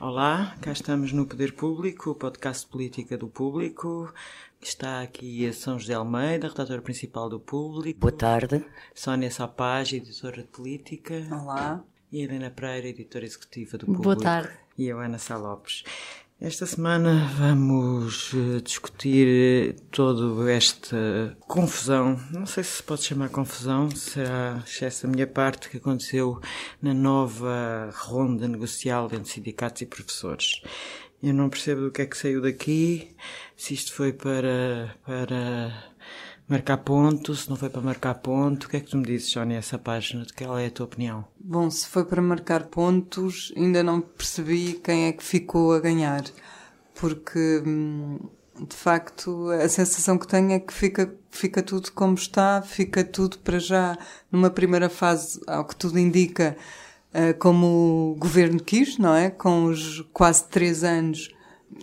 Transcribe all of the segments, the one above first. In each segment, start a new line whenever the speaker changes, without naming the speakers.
Olá, cá estamos no Poder Público, o podcast de política do público. Está aqui a São José Almeida, redatora principal do Público.
Boa tarde.
Sónia Sapage, editora de política.
Olá.
E Helena Pereira, editora executiva do Público.
Boa tarde.
E eu, Ana Sá Lopes. Esta semana vamos eh, discutir eh, toda esta confusão, não sei se se pode chamar confusão, será excesso da minha parte, que aconteceu na nova ronda negocial entre sindicatos e professores. Eu não percebo do que é que saiu daqui, se isto foi para, para marcar ponto, se não foi para marcar ponto. O que é que tu me dizes, Sónia, essa página? De qual é a tua opinião?
Bom, se foi para marcar pontos, ainda não percebi quem é que ficou a ganhar. Porque, hum, de facto, a sensação que tenho é que fica, fica tudo como está, fica tudo para já, numa primeira fase, ao que tudo indica, eh, como o governo quis, não é? Com os quase três anos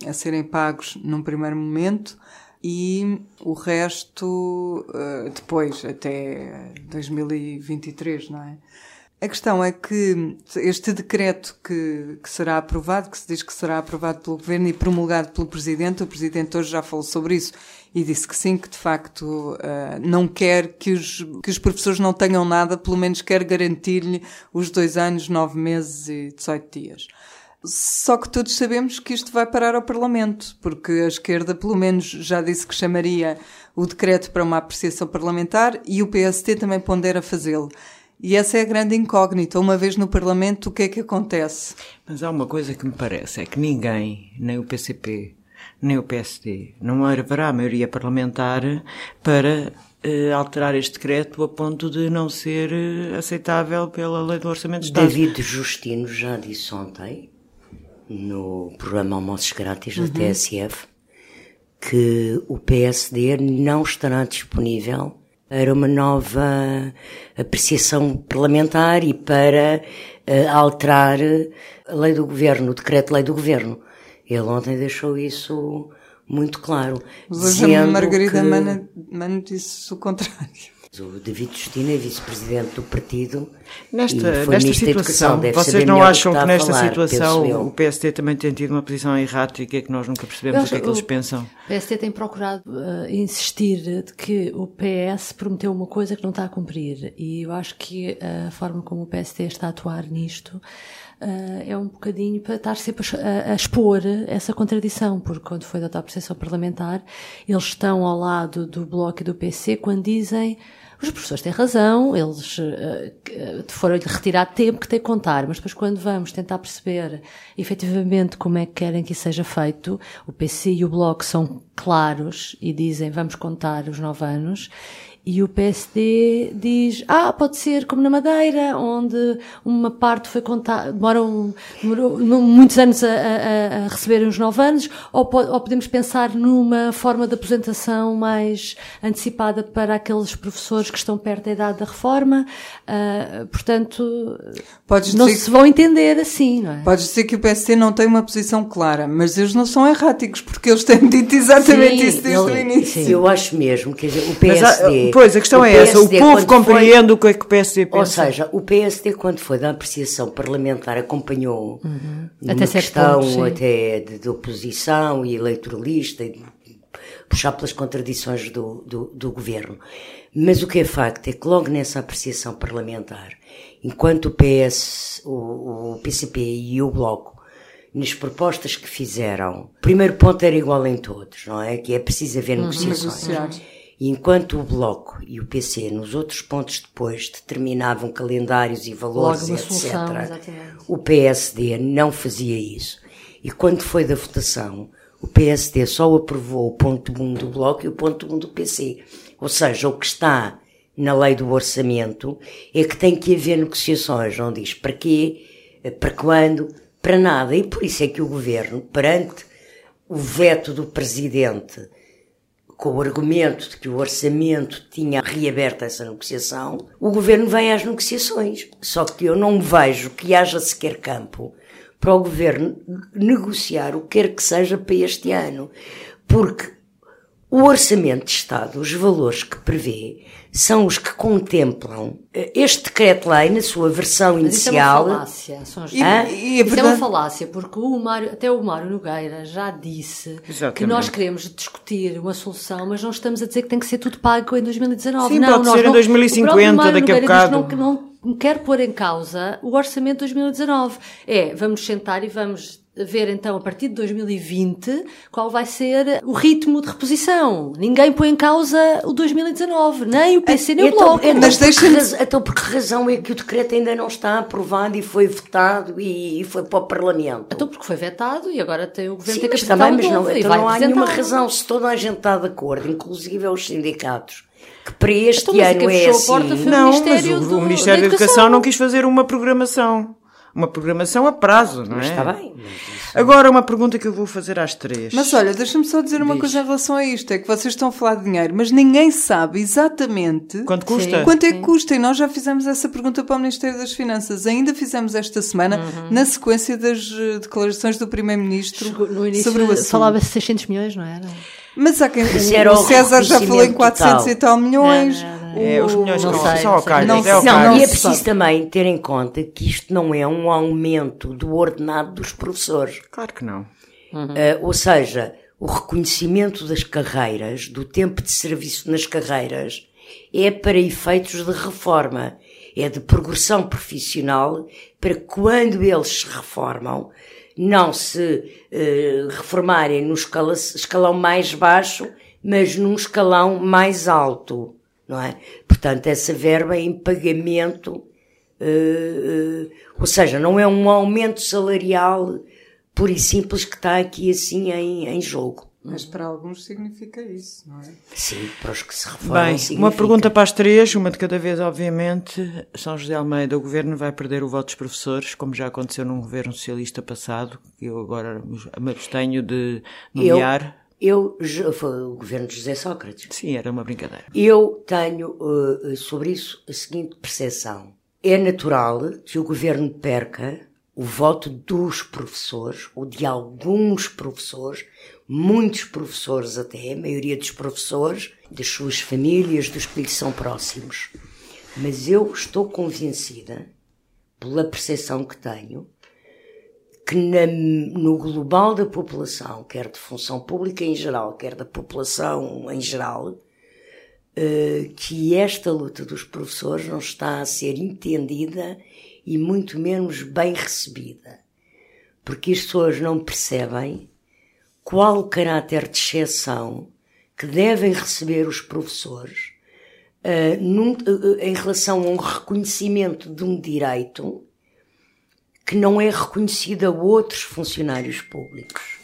a serem pagos num primeiro momento e o resto uh, depois, até 2023, não é? A questão é que este decreto que, que, será aprovado, que se diz que será aprovado pelo Governo e promulgado pelo Presidente, o Presidente hoje já falou sobre isso e disse que sim, que de facto uh, não quer que os, que os professores não tenham nada, pelo menos quer garantir-lhe os dois anos, nove meses e 18 dias. Só que todos sabemos que isto vai parar ao Parlamento, porque a esquerda, pelo menos, já disse que chamaria o decreto para uma apreciação parlamentar e o PST também pondera fazê-lo. E essa é a grande incógnita. Uma vez no Parlamento, o que é que acontece?
Mas há uma coisa que me parece: é que ninguém, nem o PCP, nem o PSD, não haverá maioria parlamentar para uh, alterar este decreto a ponto de não ser uh, aceitável pela lei do Orçamento de Estado.
David Justino já disse ontem no programa Almoços Grátis da uhum. TSF que o PSD não estará disponível para uma nova apreciação parlamentar e para uh, alterar a lei do governo, o decreto-lei do governo. Ele ontem deixou isso muito claro.
Hoje a Margarida que... Mano disse o contrário.
O David Justina é vice-presidente do partido.
Nesta, nesta situação, vocês não acham que nesta falar, situação o PSD também tem tido uma posição errática e que nós nunca percebemos o que é que eles pensam?
O PSD tem procurado uh, insistir de que o PS prometeu uma coisa que não está a cumprir e eu acho que a forma como o PSD está a atuar nisto Uh, é um bocadinho para estar sempre a, a, expor essa contradição, porque quando foi da a apreciação parlamentar, eles estão ao lado do Bloco e do PC quando dizem os professores têm razão, eles uh, foram-lhe retirar tempo que tem que contar, mas depois quando vamos tentar perceber efetivamente como é que querem que isso seja feito, o PC e o Bloco são claros e dizem vamos contar os nove anos, e o PSD diz, ah, pode ser como na Madeira, onde uma parte foi contada, demoram, demorou muitos anos a, a, a receberem os nove anos, ou, ou, podemos pensar numa forma de aposentação mais antecipada para aqueles professores que estão perto da idade da reforma. Uh, portanto, Podes não se vão entender assim, não é?
Podes dizer que o PSD não tem uma posição clara, mas eles não são erráticos, porque eles têm dito exatamente sim, isso desde ele, o início.
Sim, eu acho mesmo, quer dizer, o PSD...
Pois, a questão é essa. O povo compreende foi, o que é que o PSD pensa.
Ou seja, o PSD, quando foi da apreciação parlamentar, acompanhou uhum. numa até questão pontos, até de, de, oposição e eleitoralista, e de puxar pelas contradições do, do, do governo. Mas o que é facto é que logo nessa apreciação parlamentar, enquanto o PS, o, o PCP e o Bloco nas propostas que fizeram, o primeiro ponto era igual em todos, não é? Que é preciso haver uhum. negociações. E enquanto o Bloco e o PC, nos outros pontos depois, determinavam calendários e valores, etc., solução, o PSD não fazia isso. E quando foi da votação, o PSD só aprovou o ponto 1 do Bloco e o ponto 1 do PC. Ou seja, o que está na lei do orçamento é que tem que haver negociações, não diz para quê, para quando, para nada. E por isso é que o governo, perante o veto do presidente com o argumento de que o orçamento tinha reaberto essa negociação, o governo vem às negociações. Só que eu não vejo que haja sequer campo para o governo negociar o que quer que seja para este ano. Porque o orçamento de Estado, os valores que prevê, são os que contemplam eh, este decreto-lei na sua versão Mas inicial.
Isso é uma falácia, São. E, e é isso é uma falácia, porque o Mário, até o Mário Nogueira já disse Exatamente. que nós queremos discutir uma solução, mas não estamos a dizer que tem que ser tudo pago em 2019.
Sim,
não,
pode ser em 2050, daqui a bocado.
Não, não quer pôr em causa o orçamento de 2019. É, vamos sentar e vamos ver então a partir de 2020 qual vai ser o ritmo de reposição. Ninguém põe em causa o 2019, nem o PC nem o então, Bloco.
Então, mas deixa então por que razão é que o decreto ainda não está aprovado e foi votado e, foi para o Parlamento?
Então porque foi vetado e agora tem o Governo
Sim,
tem que
também, mas não, então não há nenhuma razão. Se toda a gente está de acordo, inclusive os sindicatos, que para este então, ano é assim...
Não, mas o, do, o Ministério da Educação. Educação não quis fazer uma programação uma programação a prazo, não é?
Está bem.
Agora, uma pergunta que eu vou fazer às três.
Mas olha, deixa-me só dizer uma Diz. coisa em relação a isto: é que vocês estão a falar de dinheiro, mas ninguém sabe exatamente
quanto custa.
Sim, quanto é que custa. E nós já fizemos essa pergunta para o Ministério das Finanças. Ainda fizemos esta semana, uhum. na sequência das eh, declarações do Primeiro-Ministro sobre o assunto.
Falava-se 600 milhões, não era?
Mas há quem. O, o César já falou em 400 total. e tal milhões.
Não, não, é, os milhões não, sei, ao
calho. Não, não, não, e é preciso também ter em conta que isto não é um aumento do ordenado dos professores.
Claro que não.
Uhum. Uh, ou seja, o reconhecimento das carreiras, do tempo de serviço nas carreiras, é para efeitos de reforma. É de progressão profissional para quando eles se reformam, não se uh, reformarem no escala, escalão mais baixo, mas num escalão mais alto não é? Portanto, essa verba é em pagamento, uh, uh, ou seja, não é um aumento salarial puro e simples que está aqui assim em, em jogo.
Mas para alguns significa isso, não é?
Sim, para os que se reformam.
Bem,
significa.
uma pergunta para as três, uma de cada vez, obviamente. São José Almeida, o governo vai perder o voto dos professores, como já aconteceu num governo socialista passado, que eu agora me abstenho de nomear.
Eu, foi o governo de José Sócrates.
Sim, era uma brincadeira.
Eu tenho uh, sobre isso a seguinte percepção. É natural que o governo perca o voto dos professores, ou de alguns professores, muitos professores até, a maioria dos professores, das suas famílias, dos que lhe são próximos. Mas eu estou convencida, pela percepção que tenho, que na, no global da população, quer de função pública em geral, quer da população em geral, uh, que esta luta dos professores não está a ser entendida e muito menos bem recebida. Porque as pessoas não percebem qual o caráter de exceção que devem receber os professores uh, num, uh, em relação a um reconhecimento de um direito que não é reconhecida a outros funcionários públicos.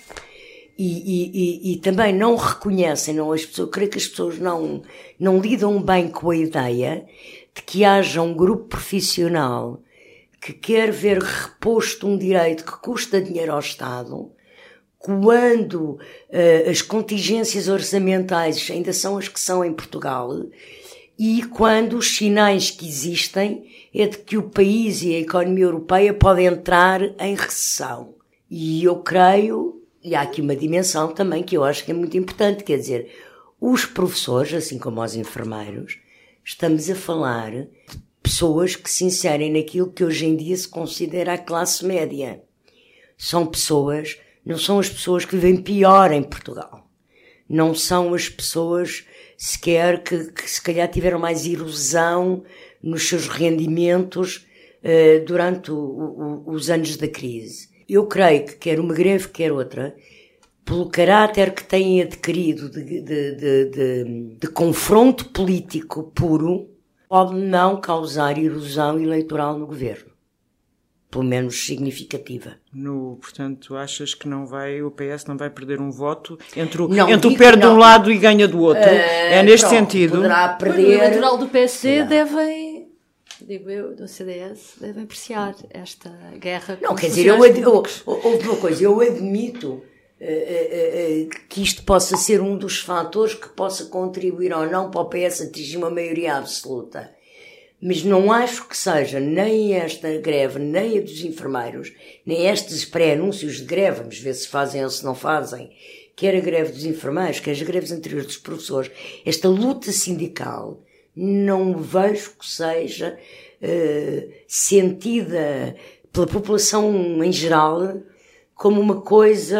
E, e, e, e, também não reconhecem, não, as pessoas, creio que as pessoas não, não lidam bem com a ideia de que haja um grupo profissional que quer ver reposto um direito que custa dinheiro ao Estado, quando uh, as contingências orçamentais ainda são as que são em Portugal, e quando os sinais que existem é de que o país e a economia europeia podem entrar em recessão. E eu creio, e há aqui uma dimensão também que eu acho que é muito importante, quer dizer, os professores, assim como os enfermeiros, estamos a falar de pessoas que se inserem naquilo que hoje em dia se considera a classe média. São pessoas, não são as pessoas que vivem pior em Portugal. Não são as pessoas sequer que, que se calhar tiveram mais erosão nos seus rendimentos uh, durante o, o, os anos da crise. Eu creio que quer uma greve, quer outra, pelo caráter que têm adquirido de, de, de, de, confronto político puro, pode não causar erosão eleitoral no governo pelo menos significativa.
No, portanto, achas que não vai, o PS não vai perder um voto entre o, não, entre o perde de um lado e ganha do outro? Uh, é neste pronto, sentido.
Poderá perder.
O eleitoral do PSD devem, digo eu, do CDS, devem apreciar esta guerra.
Não, quer dizer, eu, eu, houve uma coisa, eu admito que isto possa ser um dos fatores que possa contribuir ou não para o PS atingir uma maioria absoluta. Mas não acho que seja nem esta greve, nem a dos enfermeiros, nem estes pré-anúncios de greve, vamos ver se fazem ou se não fazem, quer a greve dos enfermeiros, quer as greves anteriores dos professores, esta luta sindical, não vejo que seja uh, sentida pela população em geral como uma coisa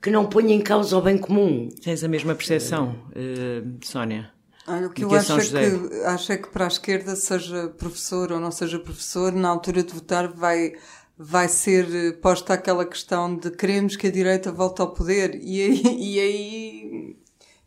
que não ponha em causa o bem comum.
Tens a mesma percepção, uh, Sónia?
Olha, o que eu acho é, que, acho é que para a esquerda, seja professor ou não seja professor, na altura de votar vai, vai ser posta aquela questão de queremos que a direita volte ao poder e aí, e aí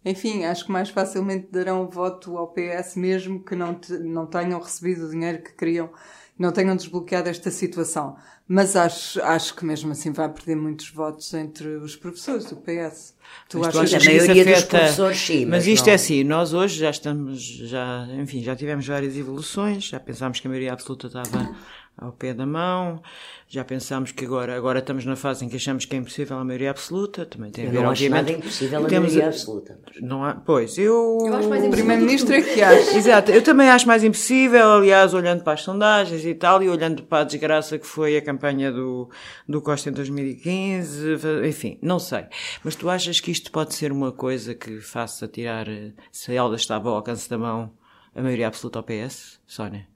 enfim, acho que mais facilmente darão voto ao PS mesmo que não, te, não tenham recebido o dinheiro que queriam não tenham desbloqueado esta situação. Mas acho, acho que mesmo assim vai perder muitos votos entre os professores do PS.
Tu mas achas que a maioria afeta... dos professores sim.
Mas, mas isto é não... é assim, nós hoje já estamos, já, enfim, já tivemos várias evoluções, já pensámos que a maioria absoluta estava ao pé da mão. Já pensámos que agora, agora estamos na fase em que achamos que é impossível a maioria absoluta. Também tem a ver,
não
obviamente.
Acho nada impossível a temos, maioria absoluta.
Não há, pois, eu.
eu acho mais
o Primeiro-Ministro é que acha.
Exato, eu também acho mais impossível, aliás, olhando para as sondagens e tal, e olhando para a desgraça que foi a campanha do, do Costa em 2015, enfim, não sei. Mas tu achas que isto pode ser uma coisa que faça tirar, se ela estava ao alcance da mão, a maioria absoluta ao PS, Sónia?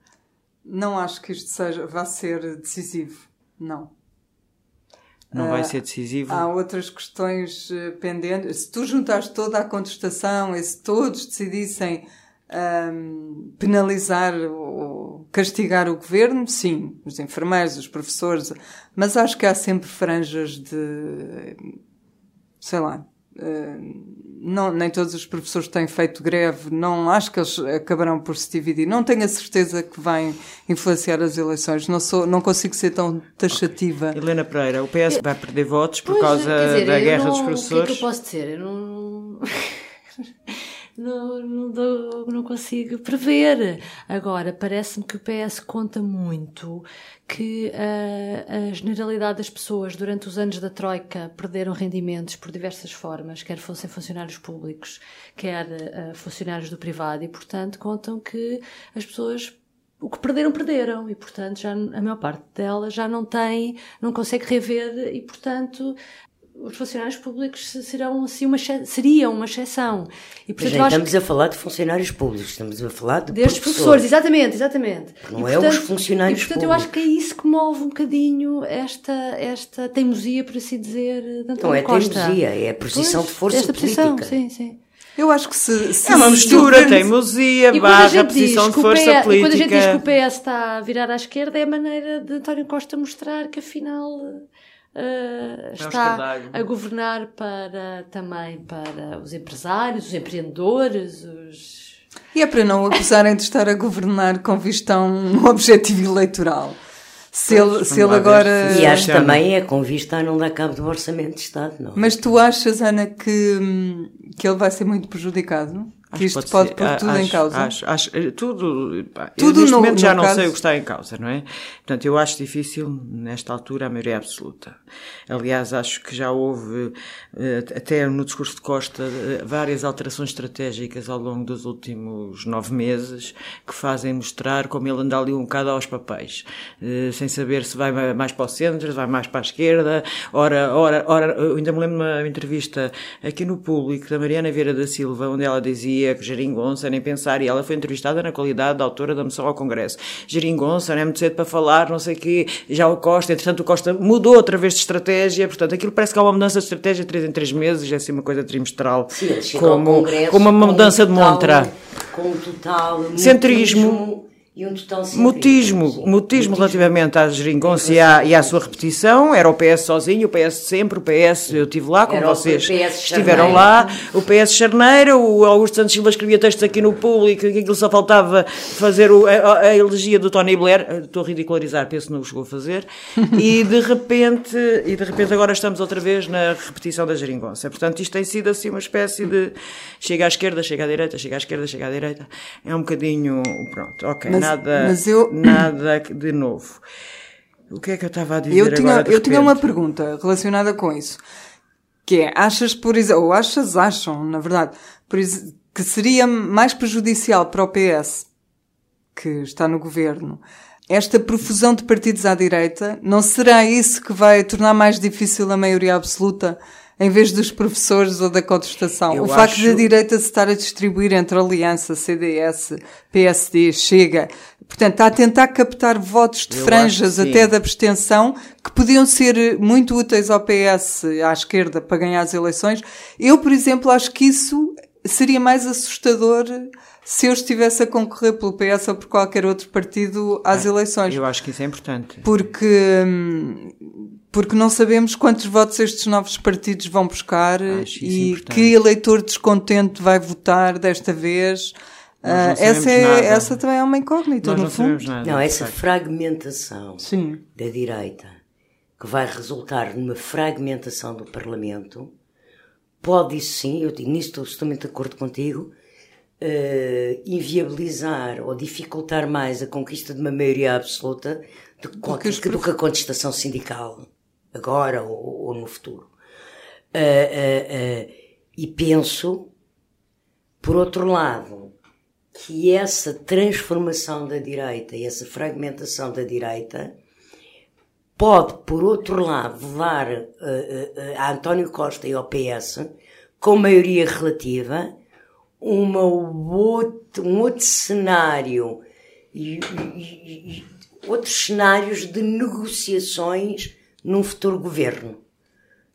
Não acho que isto seja, vá ser decisivo. Não.
Não vai ser decisivo?
Há outras questões uh, pendentes. Se tu juntares toda a contestação e se todos decidissem um, penalizar ou castigar o governo, sim, os enfermeiros, os professores, mas acho que há sempre franjas de, sei lá, não, nem todos os professores têm feito greve, não acho que eles acabarão por se dividir. Não tenho a certeza que vai influenciar as eleições. Não, sou, não consigo ser tão taxativa.
Okay. Helena Pereira, o PS vai perder votos por pois, causa dizer, da guerra
não,
dos professores? O
que é que eu posso dizer? Eu não. não, não, não consigo prever. Agora, parece-me que o PS conta muito que a, a generalidade das pessoas durante os anos da Troika perderam rendimentos por diversas formas, quer fossem funcionários públicos, quer uh, funcionários do privado, e portanto contam que as pessoas o que perderam, perderam, e portanto já a maior parte delas já não tem, não consegue rever, e portanto os funcionários públicos serão assim uma seriam uma exceção.
E portanto, Mas estamos que... a falar de funcionários públicos, estamos a falar de
desde professores, exatamente, exatamente.
Não e, é portanto, os funcionários
e, portanto,
públicos.
eu acho que é isso que move um bocadinho esta esta teimosia, por assim dizer, de António Não
é
Costa.
teimosia, é a posição pois, de força
esta
política.
Posição, sim, sim.
Eu acho que se, se
é uma mistura, se teimosia, e barra, posição de força PS, política. E
quando a gente diz que o PS está a virar à esquerda, é a maneira de António Costa mostrar que afinal uh, está a governar para também para os empresários, os empreendedores, os
e é para não acusarem de estar a governar com vista a um objetivo eleitoral. Se ele, se ele agora.
E acho também é com vista a não dar cabo do orçamento de Estado, não. É?
Mas tu achas, Ana, que, que ele vai ser muito prejudicado? Isto pode, pode pôr tudo
acho,
em causa.
Acho, acho, eh, tudo, pá, tudo neste no, momento já não caso... sei o que está em causa, não é? Portanto, eu acho difícil, nesta altura, a maioria absoluta. Aliás, acho que já houve, eh, até no discurso de Costa, eh, várias alterações estratégicas ao longo dos últimos nove meses que fazem mostrar como ele anda ali um bocado aos papéis, sem saber se vai mais para o centro, se vai mais para a esquerda. Ora, ora, ora, eu ainda me lembro de uma entrevista aqui no público da Mariana Vieira da Silva, onde ela dizia que Geringonça nem pensar, e ela foi entrevistada na qualidade de autora da moção ao Congresso. Geringonça não é muito cedo para falar, não sei o quê, já o Costa, entretanto o Costa mudou outra vez de estratégia, portanto aquilo parece que há uma mudança de estratégia de 3 em 3 meses, é assim uma coisa trimestral,
Sim,
como, como uma mudança de montra.
Com total
centrismo
e um total
mutismo, mutismo relativamente à geringonça e à, e à sua repetição. Era o PS sozinho, o PS sempre, o PS, eu estive lá, como Era vocês estiveram lá, o PS Charneira, o Augusto Santos Silva escrevia textos aqui no público, que aquilo só faltava fazer o, a, a, elegia do Tony Blair, estou a ridicularizar, penso que não chegou a fazer, e de repente, e de repente agora estamos outra vez na repetição da geringonça. Portanto, isto tem sido assim uma espécie de chega à esquerda, chega à direita, chega à esquerda, chega à direita. É um bocadinho, pronto, ok. Mas nada, mas eu... nada de novo. O que é que eu estava a dizer
eu tinha,
agora?
eu tinha uma pergunta relacionada com isso. Que é, achas, por exemplo, ou achas, acham, na verdade, por, que seria mais prejudicial para o PS, que está no governo, esta profusão de partidos à direita, não será isso que vai tornar mais difícil a maioria absoluta em vez dos professores ou da contestação? Eu o facto acho... da direita se estar a distribuir entre Aliança, CDS, PSD, Chega, portanto, está a tentar captar votos de Eu franjas até da abstenção que podiam ser muito úteis ao PS, à esquerda, para ganhar as eleições. Eu, por exemplo, acho que isso seria mais assustador se eu estivesse a concorrer pelo PS ou por qualquer outro partido às é, eleições.
Eu acho que isso é importante.
Porque, porque não sabemos quantos votos estes novos partidos vão buscar e que eleitor descontente vai votar desta vez. Uh, essa, é, essa também é uma incógnita,
Nós
no fundo.
Nada, não, essa fragmentação Sim. da direita, que vai resultar numa fragmentação do Parlamento, pode, isso sim, eu nisso estou totalmente de acordo contigo, uh, inviabilizar ou dificultar mais a conquista de uma maioria absoluta do, do, que, do que a contestação sindical, agora ou, ou no futuro. Uh, uh, e penso, por outro lado, que essa transformação da direita e essa fragmentação da direita pode, por outro lado, levar uh, uh, a António Costa e ao PS, com maioria relativa, uma outro, um outro cenário e, e, e, outros cenários de negociações num futuro governo.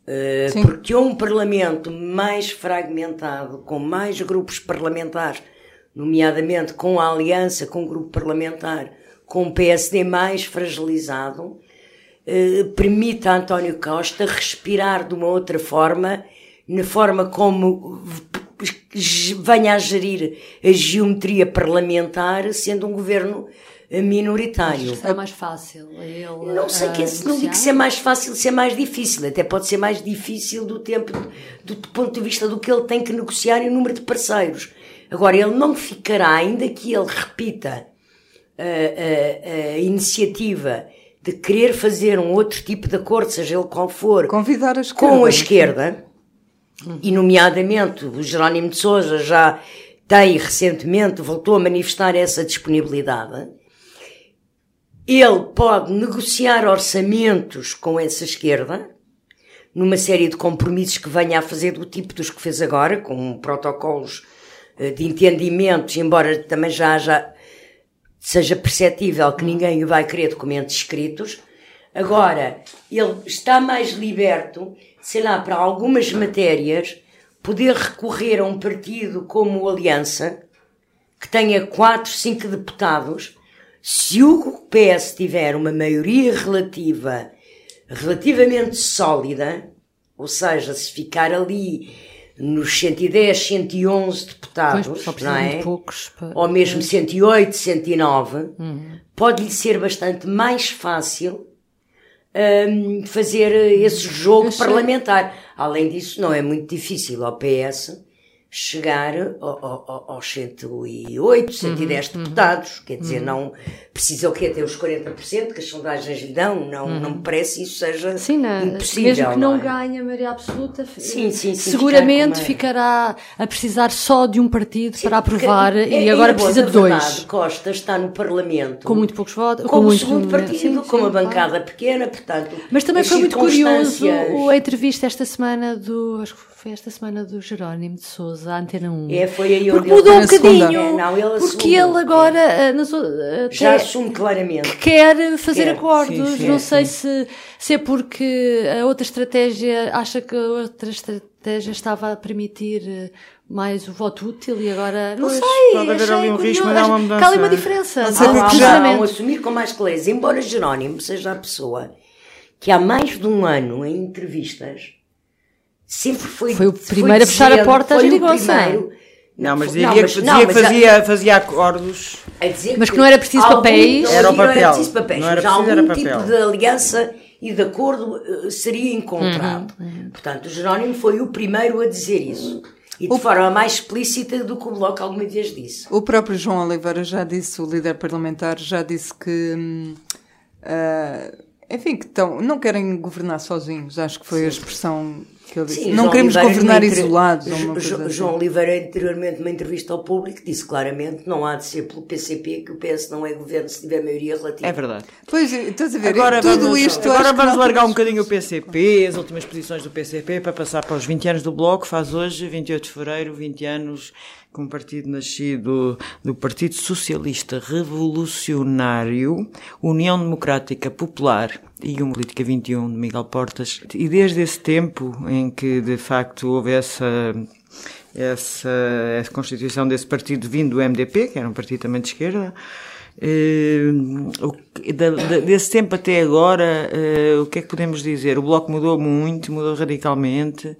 Uh, porque um parlamento mais fragmentado, com mais grupos parlamentares, nomeadamente com a aliança com o grupo parlamentar, com o PSD mais fragilizado, uh, permite a António Costa respirar de uma outra forma, na forma como venha a gerir a geometria parlamentar, sendo um governo eh, minoritário.
é mais fácil. Ele,
não sei que não digo se é mais fácil, se é mais difícil. Até pode ser mais difícil do tempo, do, do ponto de vista do que ele tem que negociar e o número de parceiros. Agora, ele não ficará, ainda que ele repita a, a, a iniciativa de querer fazer um outro tipo de acordo, seja ele qual for,
Convidar a
com a esquerda, e nomeadamente o Jerónimo de Sousa já tem recentemente, voltou a manifestar essa disponibilidade, ele pode negociar orçamentos com essa esquerda, numa série de compromissos que venha a fazer do tipo dos que fez agora, com protocolos eh, de entendimentos, embora também já haja, seja perceptível que ninguém vai querer documentos escritos. Agora, ele está mais liberto sei lá, para algumas matérias, poder recorrer a um partido como Aliança, que tenha quatro, cinco deputados, se o PS tiver uma maioria relativa, relativamente sólida, ou seja, se ficar ali nos 110, 111 deputados, pois, não é?
Poucos para...
Ou mesmo 108, 109, uhum. pode-lhe ser bastante mais fácil um, fazer esse jogo parlamentar. Além disso, não é muito difícil ao PS chegar aos 108, 110 uhum, deputados. Uhum. Quer dizer, uhum. não precisa o quê? Ter os 40% que as sondagens lhe dão. Não, uhum. não me parece isso seja sim, não, impossível.
Mesmo que não,
não
é? ganhe a maioria absoluta,
sim, sim, sim,
seguramente ficará a precisar só de um partido para aprovar é, e agora precisa de dois. Verdade,
Costa está no Parlamento
com muito poucos votos,
com, com muito, segundo partido, com uma bancada claro. pequena, portanto.
Mas também foi muito curioso a entrevista esta semana do. Acho que foi esta semana do Jerónimo de Souza, a Antena 1.
É, foi aí
onde mudou um bocadinho. É, não, ele porque ele agora é.
já assume claramente
que quer fazer quer. acordos. Sim, sim, não sei se, se é porque a outra estratégia acha que a outra estratégia estava a permitir eh, mais o voto útil e agora não pois, sei.
Pode haver ali um risco, mas há uma mudança.
Há ali uma diferença.
Mas há, já vão assumir com mais clareza. Embora Jerónimo seja a pessoa que há mais de um ano em entrevistas sempre foi.
Foi o primeiro a fechar a porta à geringonça.
Não, mas dizia, não, mas, que, dizia não, que fazia, a, fazia acordos.
mas que não era preciso algum, papéis.
Era o papel. Não
era preciso papéis. Não era preciso, algum era papel. tipo de aliança e de acordo uh, seria encontrado. Uhum, uhum. Portanto, o Jerónimo foi o primeiro a dizer isso. E de o... forma mais explícita do que o Bloco alguma vez disse.
O próprio João Oliveira já disse, o líder parlamentar, já disse que. Hum, uh, enfim, que tão, não querem governar sozinhos, acho que foi sim, a expressão Que Sim, não João queremos Oliveira governar isolados.
João, João assim. Oliveira, anteriormente, numa entrevista ao público, disse claramente não há de ser pelo PCP que o PS não é governo se tiver maioria relativa.
É verdade.
Pois, estás a ver, agora tudo vamos, isto...
Agora vamos largar um bocadinho o PCP, as últimas posições do PCP, para passar para os 20 anos do Bloco. Faz hoje, 28 de Fevereiro, 20 anos com um partido nascido do Partido Socialista Revolucionário, União Democrática Popular e uma Política 21 de Miguel Portas. E desde esse tempo em que de facto houve essa essa, essa constituição desse partido vindo do MDP, que era um partido também de esquerda, eh, desse tempo até agora, eh, o que é que podemos dizer? O Bloco mudou muito, mudou radicalmente.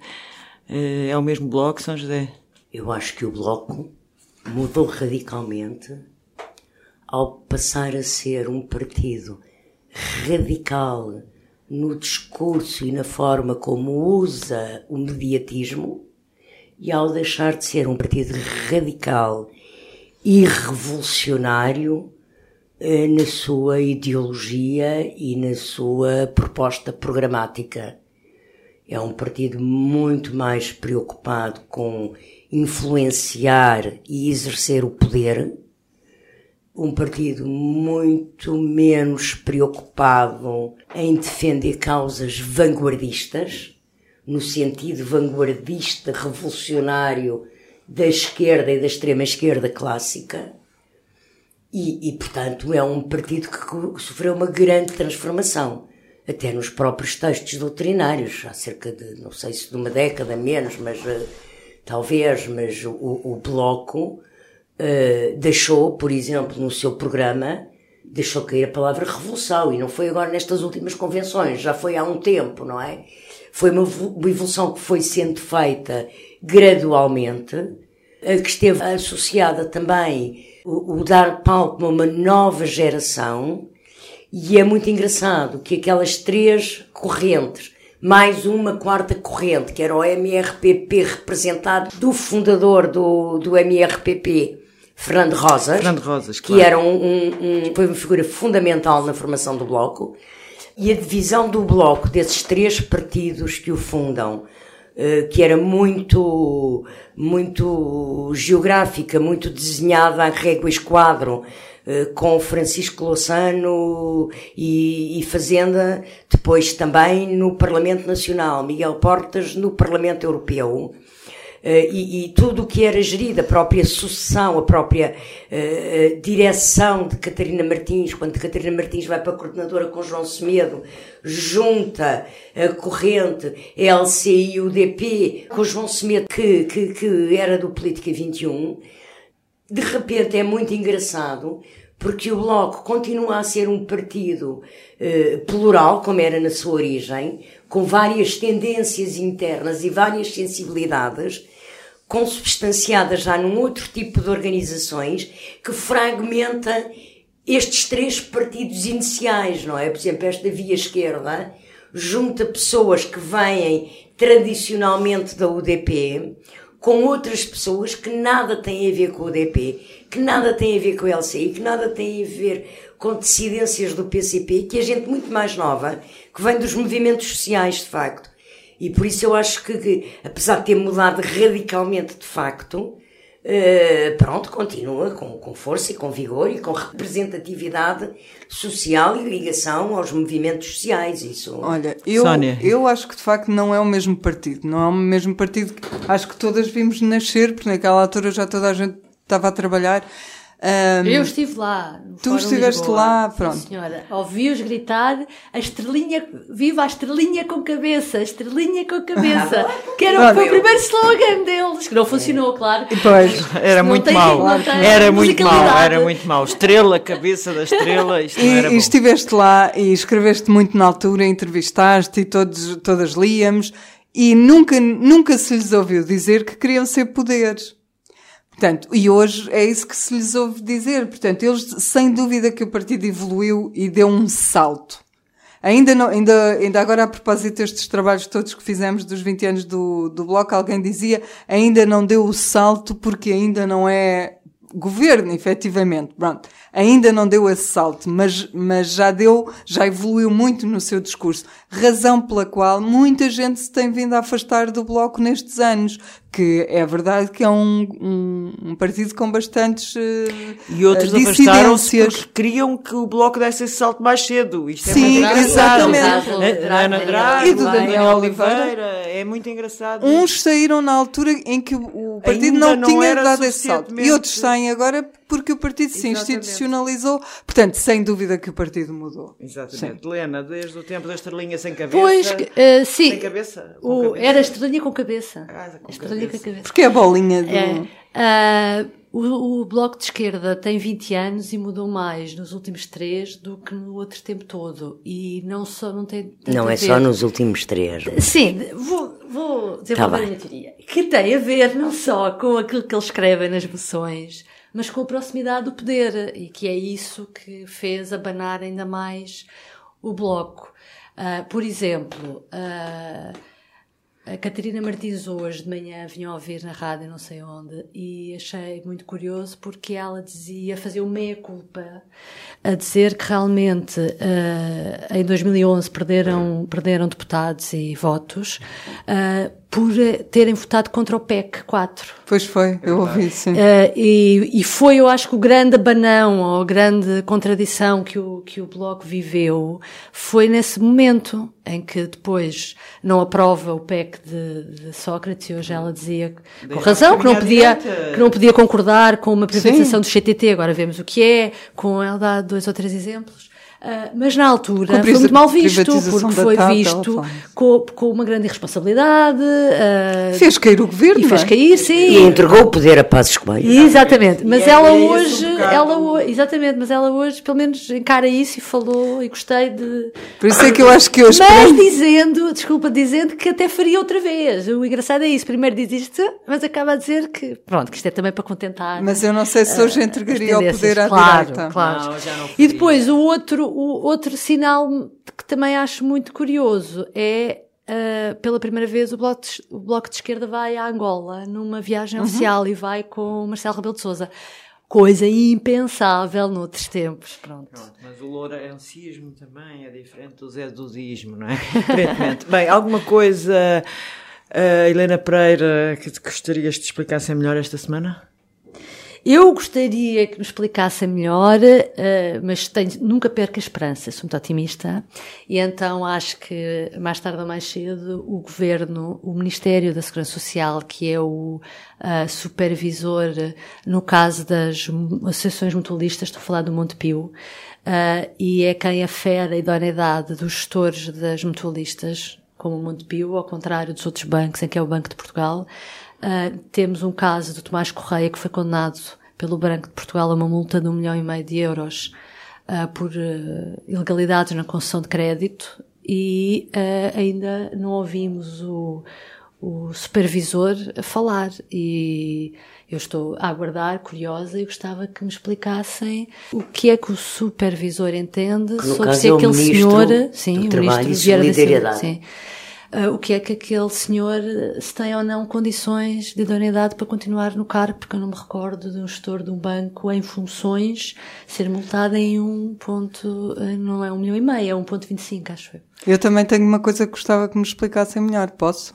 Eh, é o mesmo Bloco, São José?
Eu acho que o Bloco mudou radicalmente ao passar a ser um partido radical no discurso e na forma como usa o mediatismo e ao deixar de ser um partido radical e revolucionário eh, na sua ideologia e na sua proposta programática. É um partido muito mais preocupado com influenciar e exercer o poder, um partido muito menos preocupado em defender causas vanguardistas, no sentido vanguardista, revolucionário da esquerda e da extrema esquerda clássica. E, e, portanto, é um partido que sofreu uma grande transformação, até nos próprios textos doutrinários, há cerca de, não sei se de uma década menos, mas uh, talvez, mas o, o Bloco uh, deixou, por exemplo, no seu programa, deixou cair a palavra revolução, e não foi agora nestas últimas convenções, já foi há um tempo, não é? Foi uma, uma evolução que foi sendo feita gradualmente, uh, que esteve associada também o, o dar palco a uma nova geração, e é muito engraçado que aquelas três correntes mais uma quarta corrente, que era o MRPP representado do fundador do, do MRPP, Fernando Rosas,
Fernando Rosas
que era um, um, um, foi uma figura fundamental na formação do Bloco, e a divisão do Bloco desses três partidos que o fundam, eh, que era muito, muito geográfica, muito desenhada a régua esquadro, com Francisco Louçano e, e, Fazenda, depois também no Parlamento Nacional, Miguel Portas no Parlamento Europeu. Uh, e, e, tudo o que era gerido, a própria sucessão, a própria uh, direção de Catarina Martins, quando Catarina Martins vai para a coordenadora com João Semedo, junta a corrente LCI e UDP com João Semedo, que, que, que era do Política 21, de repente é muito engraçado porque o Bloco continua a ser um partido eh, plural, como era na sua origem, com várias tendências internas e várias sensibilidades, consubstanciadas já num outro tipo de organizações que fragmenta estes três partidos iniciais, não é? Por exemplo, esta via esquerda junta pessoas que vêm tradicionalmente da UDP, com outras pessoas que nada têm a ver com o DP, que nada têm a ver com o LCI, que nada têm a ver com dissidências do PCP, que é gente muito mais nova, que vem dos movimentos sociais, de facto. E por isso eu acho que, apesar de ter mudado radicalmente, de facto, Uh, pronto, continua com, com força e com vigor e com representatividade social e ligação aos movimentos sociais. Isso.
Olha, eu, eu acho que de facto não é o mesmo partido. Não é o mesmo partido que acho que todas vimos nascer, porque naquela altura já toda a gente estava a trabalhar
um, eu estive lá.
tu estiveste Lisboa. lá, pronto.
Sim, senhora, ouvi-os gritar a estrelinha, viva a estrelinha com cabeça, a estrelinha com cabeça, que era o primeiro slogan deles, que não funcionou, claro.
Pois, era muito mau. Era muito mau, era muito mau. Estrela, cabeça da estrela, isto e, era
e estiveste lá e escreveste muito na altura, entrevistaste e todos, todas líamos e nunca, nunca se lhes ouviu dizer que queriam ser poderes. Portanto, e hoje é isso que se lhes ouve dizer. Portanto, eles, sem dúvida que o partido evoluiu e deu um salto. Ainda, não, ainda, ainda agora, a propósito destes trabalhos todos que fizemos dos 20 anos do, do Bloco, alguém dizia ainda não deu o salto porque ainda não é governo, efetivamente, pronto, ainda não deu esse salto, mas, mas já deu, já evoluiu muito no seu discurso. Razão pela qual muita gente se tem vindo a afastar do Bloco nestes anos, que é verdade que é um, um, um partido com bastantes uh,
E outros afastaram-se porque queriam que o Bloco desse esse salto mais cedo. Isto é
Sim,
muito
exatamente.
Ana Drago, e do Daniel Oliveira. É muito engraçado.
Uns saíram na altura em que o partido não, não, tinha dado esse salto. E outros saem agora porque o partido se institucionalizou. Portanto, sem dúvida que o partido mudou.
Exatamente. Sim. Helena, desde o tempo da estrelinha sem cabeça.
Pois, uh, sim.
Sem cabeça?
O,
cabeça?
Era estrelinha com cabeça.
Ah, com
estrelinha
cabeça.
com cabeça.
Porque é a bolinha do.
É, uh, o, o, Bloco de Esquerda tem 20 anos e mudou mais nos últimos três do que no outro tempo todo. E não só não tem.
Não é
ver...
só nos últimos três.
Sim, vou, vou desenvolver tá a minha teoria. Que tem a ver não só com aquilo que eles escrevem nas moções, mas com a proximidade do poder. E que é isso que fez abanar ainda mais o Bloco. Uh, por exemplo. Uh, a Catarina Martins hoje de manhã vinha ouvir na rádio não sei onde e achei muito curioso porque ela dizia, fazer o meia-culpa a dizer que realmente uh, em 2011 perderam, perderam deputados e votos por terem votado contra o PEC 4.
Pois foi, eu ouvi, sim. Uh,
e, e foi, eu acho que o grande abanão ou a grande contradição que o, que o Bloco viveu foi nesse momento em que depois não aprova o PEC de, de Sócrates e hoje ela dizia, com razão, que não, podia, que não podia concordar com uma privatização sim. do CTT, agora vemos o que é, com ela dá dois ou três exemplos. Uh, mas na altura foi muito mal visto, porque foi visto com, com, uma grande irresponsabilidade. Uh,
fez cair o governo.
E fez
é?
cair, sim.
E entregou o poder a Passos Coelho.
Exatamente. Mas e ela é, hoje, ela, exatamente, mas ela hoje pelo menos encara isso e falou e gostei de.
Por isso é que eu acho que hoje.
Mas dizendo, desculpa, dizendo que até faria outra vez. O engraçado é isso. Primeiro diz isto, mas acaba a dizer que, pronto, que isto é também para contentar.
Mas eu não sei se hoje uh, entregaria o poder à
claro,
direita.
Claro, não, E depois o outro, o outro sinal que também acho muito curioso é Uh, pela primeira vez o bloco, de, o bloco de Esquerda vai à Angola numa viagem uhum. oficial e vai com Marcelo Rebelo de Sousa. Coisa impensável noutros tempos. Pronto. Pronto
mas o lourencismo também é diferente do Zé Dudismo, não é? Aparentemente. Bem, alguma coisa, uh, Helena Pereira, que gostarias de explicassem melhor esta semana?
Eu gostaria que me explicassem melhor, uh, mas tenho, nunca perco a esperança, sou muito otimista, e então acho que mais tarde ou mais cedo o Governo, o Ministério da Segurança Social, que é o uh, supervisor no caso das associações mutualistas, estou a falar do Montepio, uh, e é quem afere a idoneidade dos gestores das mutualistas, como o Montepio, ao contrário dos outros bancos, em que é o Banco de Portugal, Uh, temos um caso do Tomás Correia que foi condenado pelo Branco de Portugal a uma multa de um milhão e meio de euros uh, por uh, ilegalidades na concessão de crédito e ainda não ouvimos o, o supervisor falar. E eu estou a aguardar, curiosa, e gostava que me explicassem o que é que o supervisor entende sobre se
é
aquele
senhor,
sim,
o ministro Vieira da Silva, sim,
uh, o que é que aquele senhor se tem ou não condições de idoneidade para continuar no cargo, porque eu não me recordo de um gestor de um banco em funções ser multado em um ponto, não é um milhão e meio, é um ponto vinte e cinco, acho eu.
Eu também tenho uma coisa que gostava que me explicassem melhor, posso?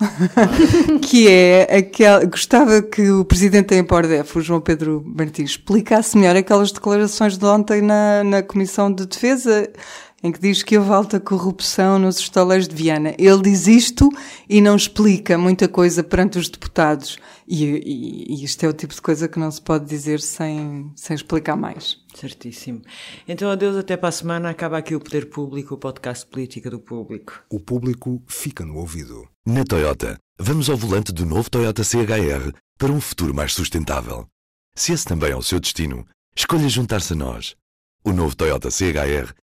que é aquela, gostava que o presidente da Empordef, o João Pedro Martins, explicasse melhor aquelas declarações de ontem na, na Comissão de Defesa, em que diz que houve alta corrupção nos estaleiros de Viana. Ele diz isto e não explica muita coisa perante os deputados. E, e, e, isto é o tipo de coisa que não se pode dizer sem, sem explicar mais.
Certíssimo. Então, adeus até para a semana. Acaba aqui o Poder Público, o podcast Política do Público.
O público fica no ouvido. Na Toyota, vamos ao volante do novo Toyota CHR para um futuro mais sustentável. Se esse também é o seu destino, escolha juntar-se a nós. O novo Toyota CHR